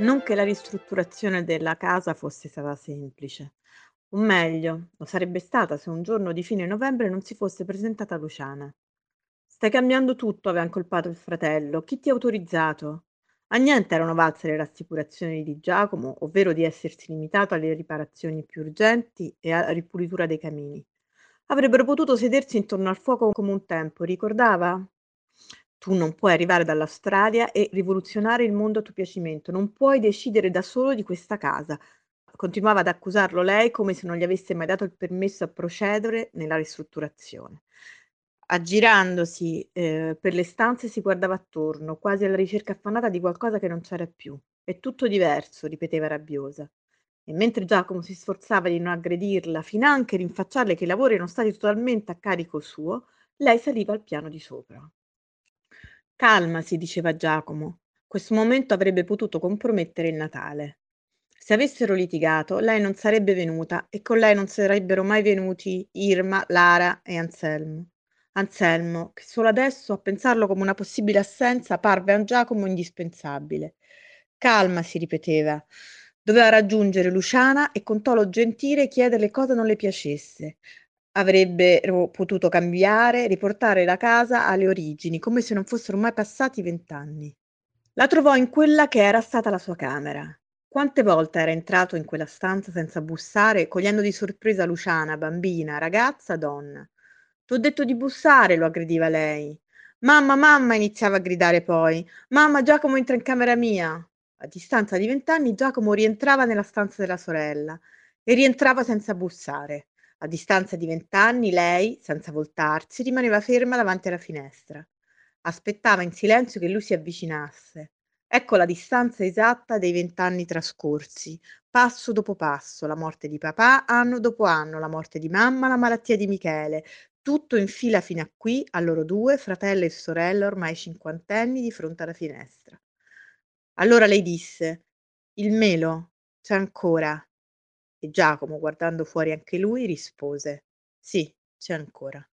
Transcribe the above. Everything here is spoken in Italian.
Non che la ristrutturazione della casa fosse stata semplice, o meglio, lo sarebbe stata se un giorno di fine novembre non si fosse presentata Luciana. Stai cambiando tutto, aveva incolpato il fratello. Chi ti ha autorizzato? A niente erano valse le rassicurazioni di Giacomo, ovvero di essersi limitato alle riparazioni più urgenti e alla ripulitura dei camini. Avrebbero potuto sedersi intorno al fuoco come un tempo, ricordava? Tu non puoi arrivare dall'Australia e rivoluzionare il mondo a tuo piacimento, non puoi decidere da solo di questa casa. Continuava ad accusarlo lei come se non gli avesse mai dato il permesso a procedere nella ristrutturazione. Aggirandosi, ehm, per le stanze si guardava attorno, quasi alla ricerca affannata di qualcosa che non c'era più. "È tutto diverso", ripeteva rabbiosa. E mentre Giacomo si sforzava di non aggredirla, finanche rinfacciarle che i lavori erano stati totalmente a carico suo, lei saliva al piano di sopra. Calmasi, diceva Giacomo. Questo momento avrebbe potuto compromettere il Natale. Se avessero litigato, lei non sarebbe venuta e con lei non sarebbero mai venuti Irma, Lara e Anselmo. Anselmo, che solo adesso, a pensarlo come una possibile assenza, parve a Giacomo indispensabile. Calma, si ripeteva. Doveva raggiungere Luciana e con tono gentile chiederle cosa non le piacesse. Avrebbero potuto cambiare, riportare la casa alle origini, come se non fossero mai passati vent'anni. La trovò in quella che era stata la sua camera. Quante volte era entrato in quella stanza senza bussare, cogliendo di sorpresa Luciana, bambina, ragazza, donna. T'ho detto di bussare, lo aggrediva lei. Mamma, mamma, iniziava a gridare poi. Mamma, Giacomo entra in camera mia. A distanza di vent'anni Giacomo rientrava nella stanza della sorella e rientrava senza bussare. A distanza di vent'anni lei, senza voltarsi, rimaneva ferma davanti alla finestra. Aspettava in silenzio che lui si avvicinasse. Ecco la distanza esatta dei vent'anni trascorsi, passo dopo passo, la morte di papà, anno dopo anno, la morte di mamma, la malattia di Michele, tutto in fila fino a qui, a loro due, fratello e sorella ormai cinquantenni, di fronte alla finestra. Allora lei disse: Il melo c'è ancora. E Giacomo, guardando fuori anche lui, rispose: Sì, c'è ancora.